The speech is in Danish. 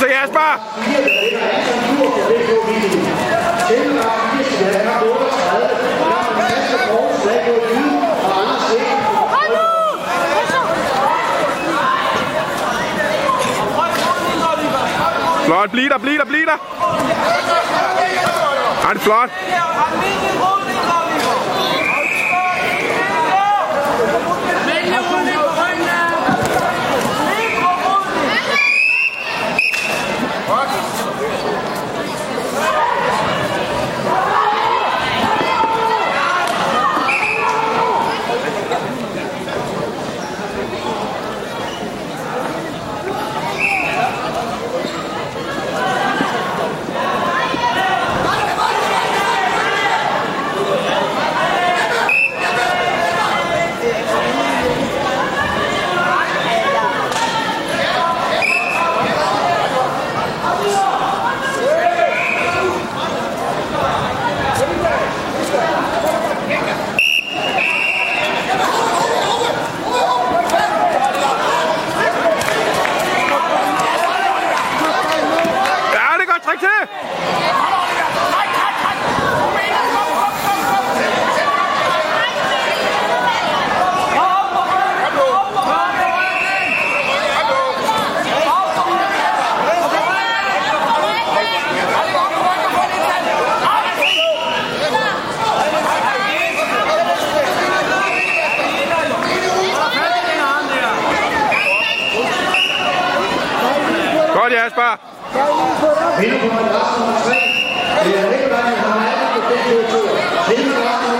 så Jasper! Flot, bliv der, bliv der, bliv der! Ej, det er flot! godt, Jasper! Vinderborg Larsen 3. Det er Nikolaj Hammer, der er